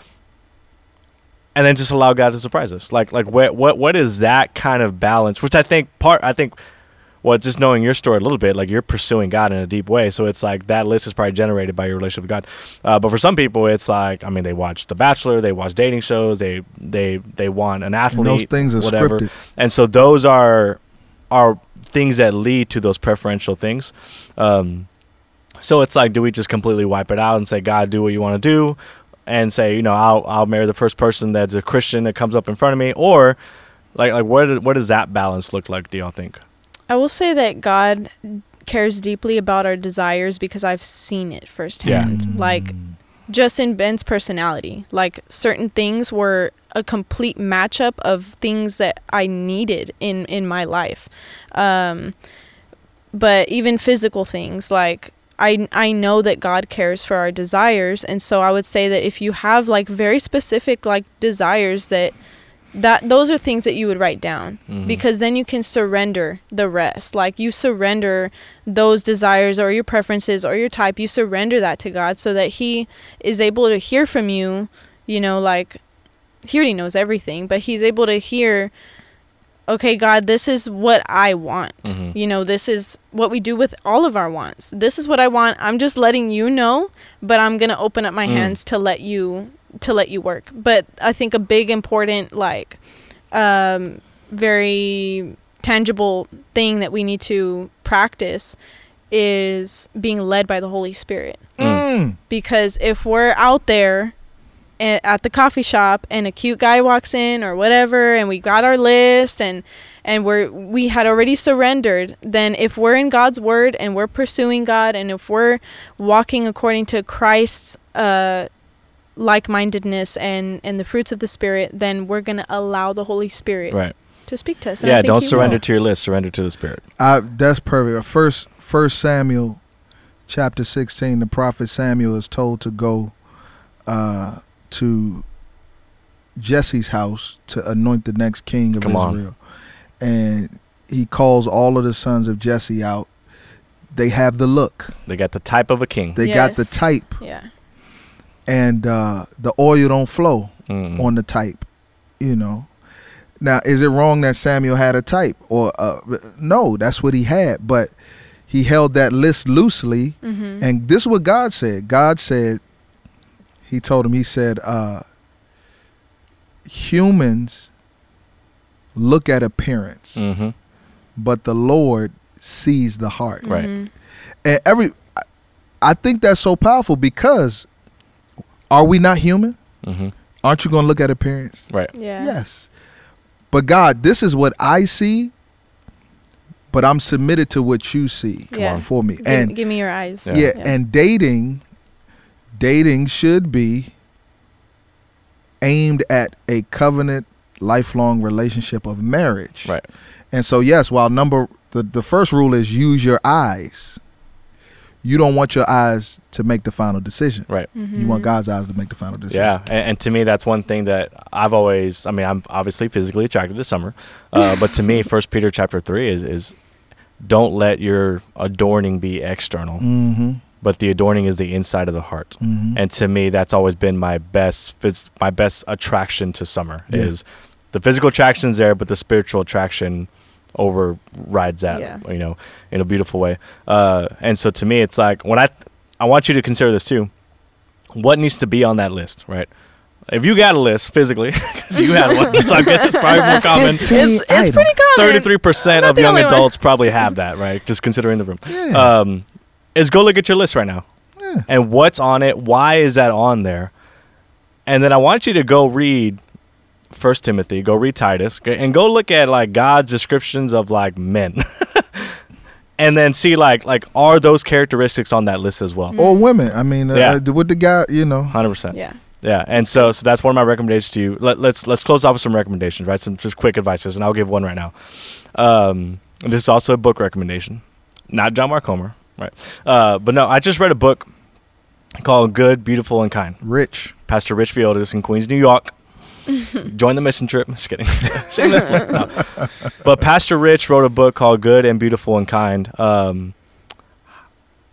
And then just allow God to surprise us. Like like what what what is that kind of balance? Which I think part I think well, just knowing your story a little bit, like you're pursuing God in a deep way. So it's like that list is probably generated by your relationship with God. Uh, but for some people, it's like I mean, they watch The Bachelor, they watch dating shows, they they they want an
And
athlete,
those things are
whatever.
scripted.
and so those are are things that lead to those preferential things um, so it's like do we just completely wipe it out and say god do what you want to do and say you know i'll i'll marry the first person that's a christian that comes up in front of me or like like what what does that balance look like do y'all think
I will say that God cares deeply about our desires because I've seen it firsthand. Like just in Ben's personality, like certain things were a complete matchup of things that I needed in in my life. Um, but even physical things like I I know that God cares for our desires and so I would say that if you have like very specific like desires that that those are things that you would write down
Mhm.
because then you can surrender the rest like you surrender those desires or your preferences or your type you surrender that to God so that he is able to hear from you you know like he already knows everything but he's able to hear okay God this is what I want
Mhm.
you know this is what we do with all of our wants this is what I want I'm just letting you know but I'm going to open up my
Mm.
hands to let you to let you work but I think a big important like um very tangible thing that we need to practice is being led by the Holy Spirit
Mm.
because if we're out there at the coffee shop and a cute guy walks in or whatever and we got our list and and we're we had already surrendered then if we're in God's word and we're pursuing God and if we're walking according to Christ's uh like-mindedness and and the fruits of the spirit then we're going to allow the Holy Spirit
right
to speak to us and I
yeah
think
don't surrender
will.
to your list surrender to the spirit
I, that's perfect. First, First Samuel, chapter sixteen. The prophet Samuel is told to go uh, to Jesse's house to anoint the next king of
Come on.
Israel, and he calls all of the sons of Jesse out. They have the look.
they got the type of a king
They got the type,
yeah
and uh, the oil don't flow
Mm.
on the type. You know. Now, is it wrong that Samuel had a type? Or uh, no, that's what he had. But he held that list loosely,
mhm
and this is what God said. God said, He told him, He said, uh, humans look at appearance,
Mhm.
but the Lord sees the heart.
right.
Mhm.
And every, I- I think that's so powerful because are we not human?
Mhm.
Aren't you going to look at appearance?
right
yeah
Yes. But God, this is what I see, but I'm submitted to what you see
Come on.
for me.
Give,
and
give me your eyes
Yeah.
yeah. and dating dating should be aimed at a covenant lifelong relationship of marriage.
right
And so yes, while number the, the first rule is use your eyes. You don't want your eyes to make the final decision.
right
You want. God's eyes to make the final decision.
Yeah, and, and to me, that's one thing that I've always. I mean, I'm obviously physically attracted to Summer, uh, but to me, First Peter chapter three is is don't let your adorning be external,
Mm-hmm.
but the adorning is the inside of the heart.
Mm-hmm.
And to me, that's always been my best, my best attraction to Summer
Yeah.
is the physical attraction's there, but the spiritual attraction overrides that.
Yeah.
You know, in a beautiful way. Uh, and so to me, it's like when I I want you to consider this too. What needs to be on that list, right? If you got a list physically, because you had one, so I guess it's probably more common.
it's it's
item.
pretty common
Thirty-three percent of young
only one.
adults probably have that, right? Just considering the room.
Yeah.
Um, is go look at your list right now,
Yeah.
and what's on it. Why is that on there? and then I want you to go read First Timothy, go read Titus, and go look at like God's descriptions of like men, and then see like like are those characteristics on that list as well?
Mm.
or women. I mean, uh,
Yeah.
uh, with the guy, you know,
Hundred percent.
Yeah.
Yeah, and so so that's one of my recommendations to you. Let, let's let's close off with some recommendations, right? Some just quick advices, and I'll give one right now. Um, this is also a book recommendation, not John Mark Comer, right? Uh, but no, I just read a book called "Good, Beautiful, and Kind."
rich.
Pastor Rich Villodas in Queens, New York. Join the mission trip. Just kidding. No. But Pastor Rich wrote a book called "Good and Beautiful and Kind." Um,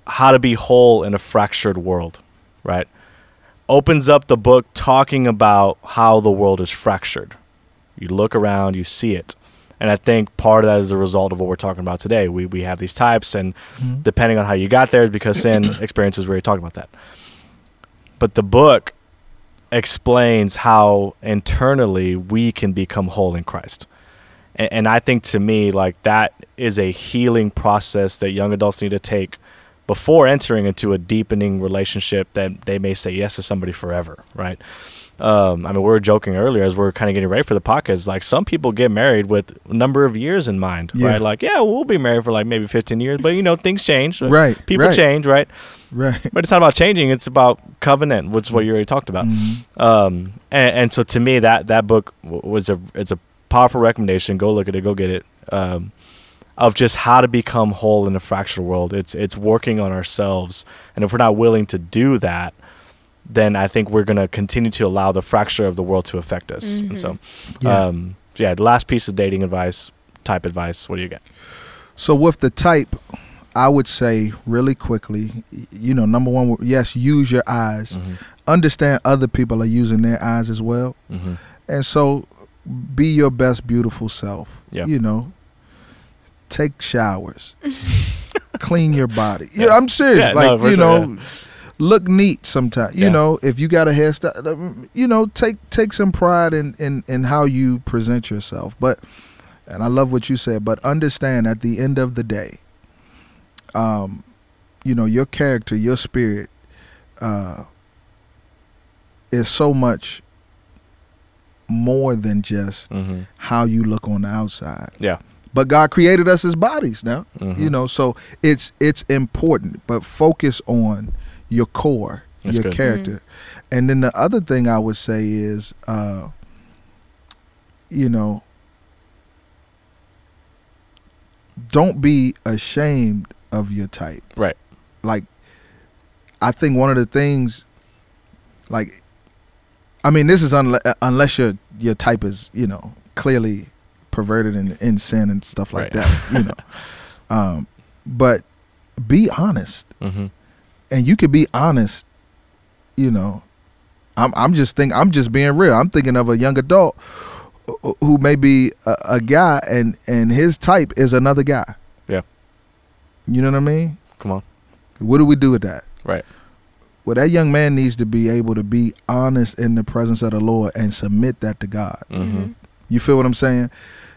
how to be whole in a fractured world, right? Opens up the book talking about how the world is fractured. You look around, you see it, and I think part of that is a result of what we're talking about today. We we have these types, and
Mhm.
depending on how you got there, because sin experiences. We already talked about that. But the book explains how internally we can become whole in Christ. And, and I think to me, like that is a healing process that young adults need to take before entering into a deepening relationship that they may say yes to somebody forever, right? Um, I mean, we were joking earlier as we are kind of getting ready for the podcast. Like some people get married with a number of years in mind,
Yeah.
right? Like, yeah, we'll be married for like maybe 15 years, but you know, things change.
Right.
People
right,
change, right?
Right.
But it's not about changing; it's about covenant, which is what you already talked about.
Mhm.
Um, and, and so to me, that that book was a it's a powerful recommendation. Go look at it. Go get it. Um, of just how to become whole in a fractured world. It's it's working on ourselves, and if we're not willing to do that, then I think we're gonna continue to allow the fracture of the world to affect us. And so,
Yeah.
um, yeah, the last piece of dating advice, type advice. What do you get?
So with the type, I would say really quickly, you know, number one, yes, use your eyes.
Mm-hmm.
Understand other people are using their eyes as well,
Mm-hmm.
and so be your best beautiful self.
Yeah.
You know, take showers, clean your body. You know, I'm serious.
Yeah,
like
for
you
sure,
know, look neat sometimes. You
Yeah.
know, if you got a hairstyle, um, you know, take take some pride in in in how you present yourself. But and I love what you said, but understand at the end of the day, um, you know, your character, your spirit, uh, is so much more than just
Mm-hmm.
how you look on the outside.
Yeah.
But God created us as bodies now.
Mhm.
You know, so it's it's important, but focus on your core,
That's
your
good.
character. And then the other thing I would say is uh you know don't be ashamed of your type.
Right.
Like I think one of the things like I mean this is unle- unless your your type is, you know, clearly perverted and in sin and stuff like
Right.
that, you know. Um but be honest
Mm-hmm.
And you could be honest you know i'm i'm just think i'm just being real i'm thinking of a young adult who- who may be a, a guy and and his type is another guy
Yeah.
you know what i mean
Come on.
what do we do with that
Right.
well that young man needs to be able to be honest in the presence of the lord and submit that to god
Mm-hmm.
you feel what i'm saying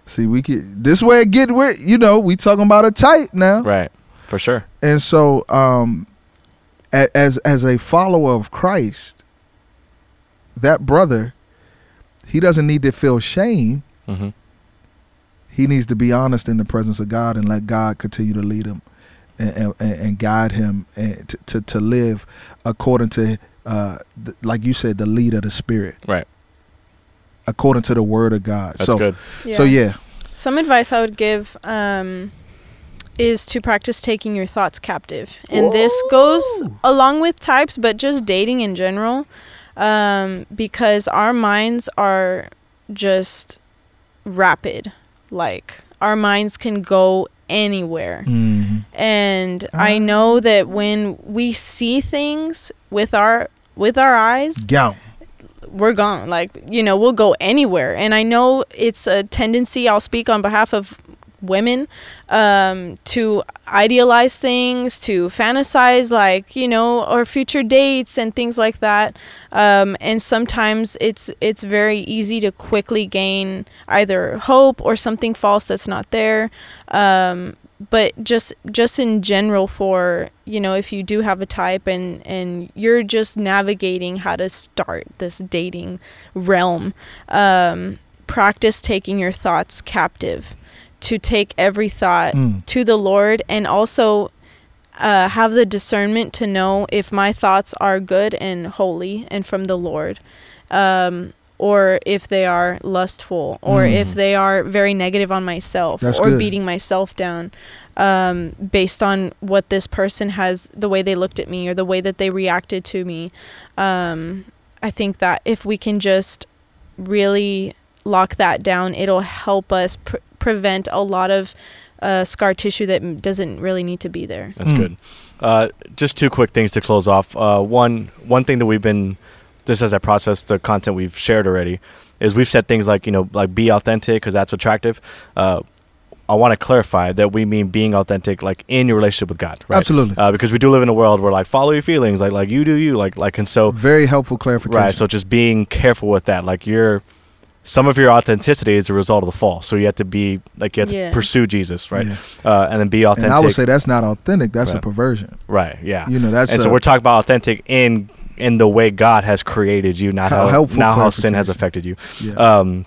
see we could this way it get with you know we talking about a type now
Right. For sure.
and so um a- as as a follower of Christ that brother he doesn't need to feel shame
Mm-hmm.
he needs to be honest in the presence of God and let God continue to lead him and and, and guide him and to, to to live according to uh the, like you said the lead of the spirit
Right.
according to the word of God
That's
so
good.
so yeah
Some advice I would give um, is to practice taking your thoughts captive. And this goes along with types, but just dating in general. Um, because our minds are just rapid. Like, our minds can go anywhere.
Mhm.
And I
Ah.
know that when we see things with our with our eyes,
Gown.
we're gone. Like, you know, we'll go anywhere. And I know it's a tendency, I'll speak on behalf of women, um, to idealize things, to fantasize, like, you know, our future dates and things like that. Um, and sometimes it's it's very easy to quickly gain either hope or something false that's not there. Um, but just just in general for you know if you do have a type and and you're just navigating how to start this dating realm um, practice taking your thoughts captive to take every thought
Mm.
to the lord and also uh, have the discernment to know if my thoughts are good and holy and from the lord um, or if they are lustful or
Mm.
if they are very negative on myself
That's
or
good.
beating myself down um, based on what this person has the way they looked at me or the way that they reacted to me um, i think that if we can just really lock that down it'll help us pre- prevent a lot of uh, scar tissue that doesn't really need to be there
That's
Mm.
good. Uh, just two quick things to close off. Uh, one one thing that we've been just as I process the content we've shared already is we've said things like you know like be authentic because that's attractive. Uh, I want to clarify that we mean being authentic like in your relationship with God, right?
Absolutely.
Uh, because we do live in a world where like follow your feelings, like like you do you, like like and so
Very helpful clarification.
Right. So just being careful with that. Like your some of your authenticity is a result of the fall. So you have to be like you have
Yeah.
to pursue Jesus, right?
Yeah.
Uh, and then be authentic.
And I would say that's not authentic. That's a perversion.
right. Yeah.
You know, that's
and
a,
so we're talking about authentic in in the way God has created you, not
How
how,
helpful
not how sin has affected you.
yeah.
Um,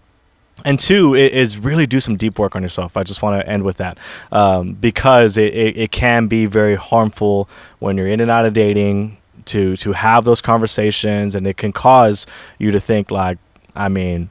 and two is really do some deep work on yourself. I just want to end with that um, because it, it, it can be very harmful when you're in and out of dating to to have those conversations, and it can cause you to think like, I mean,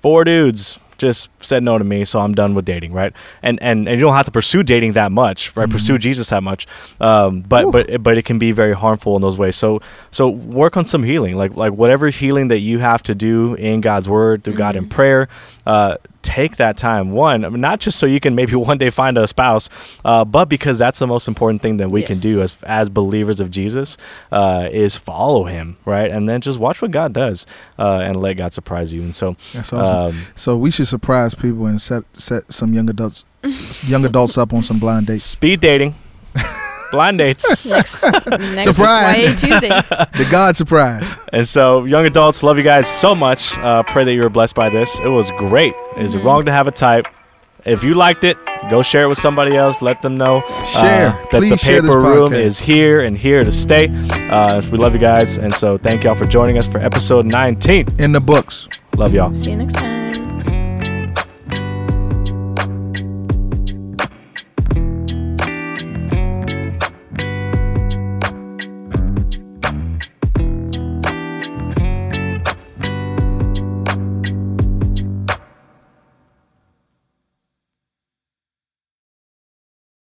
four dudes just said no to me, so I'm done with dating, right? And and, and you don't have to pursue dating that much, right?
Mhm.
Pursue Jesus that much, um, but
Ooh.
but but it can be very harmful in those ways. So so work on some healing, like like whatever healing that you have to do in God's word through God in
Mhm.
prayer. Uh, take that time. One, not just so you can maybe one day find a spouse, uh, but because that's the most important thing that we can do as as believers of Jesus uh, is follow Him, right? And then just watch what God does uh, and let God surprise you. And so.
That's awesome.
Um,
so we should surprise people and set set some young adults young adults up on some blind dates.
Speed dating, blind dates.
next next
Surprise.
Tuesday
The God surprise.
and so, young adults, love you guys so much. Uh, pray that you were blessed by this. It was great. Is it
Mhm.
wrong to have a type? If you liked it, go share it with somebody else. Let them know uh,
Share.
that
Please
the
share this
paper room is here and here to stay. Uh, we love you guys, and so thank y'all for joining us for episode 19.
In the books.
Love y'all.
see you next time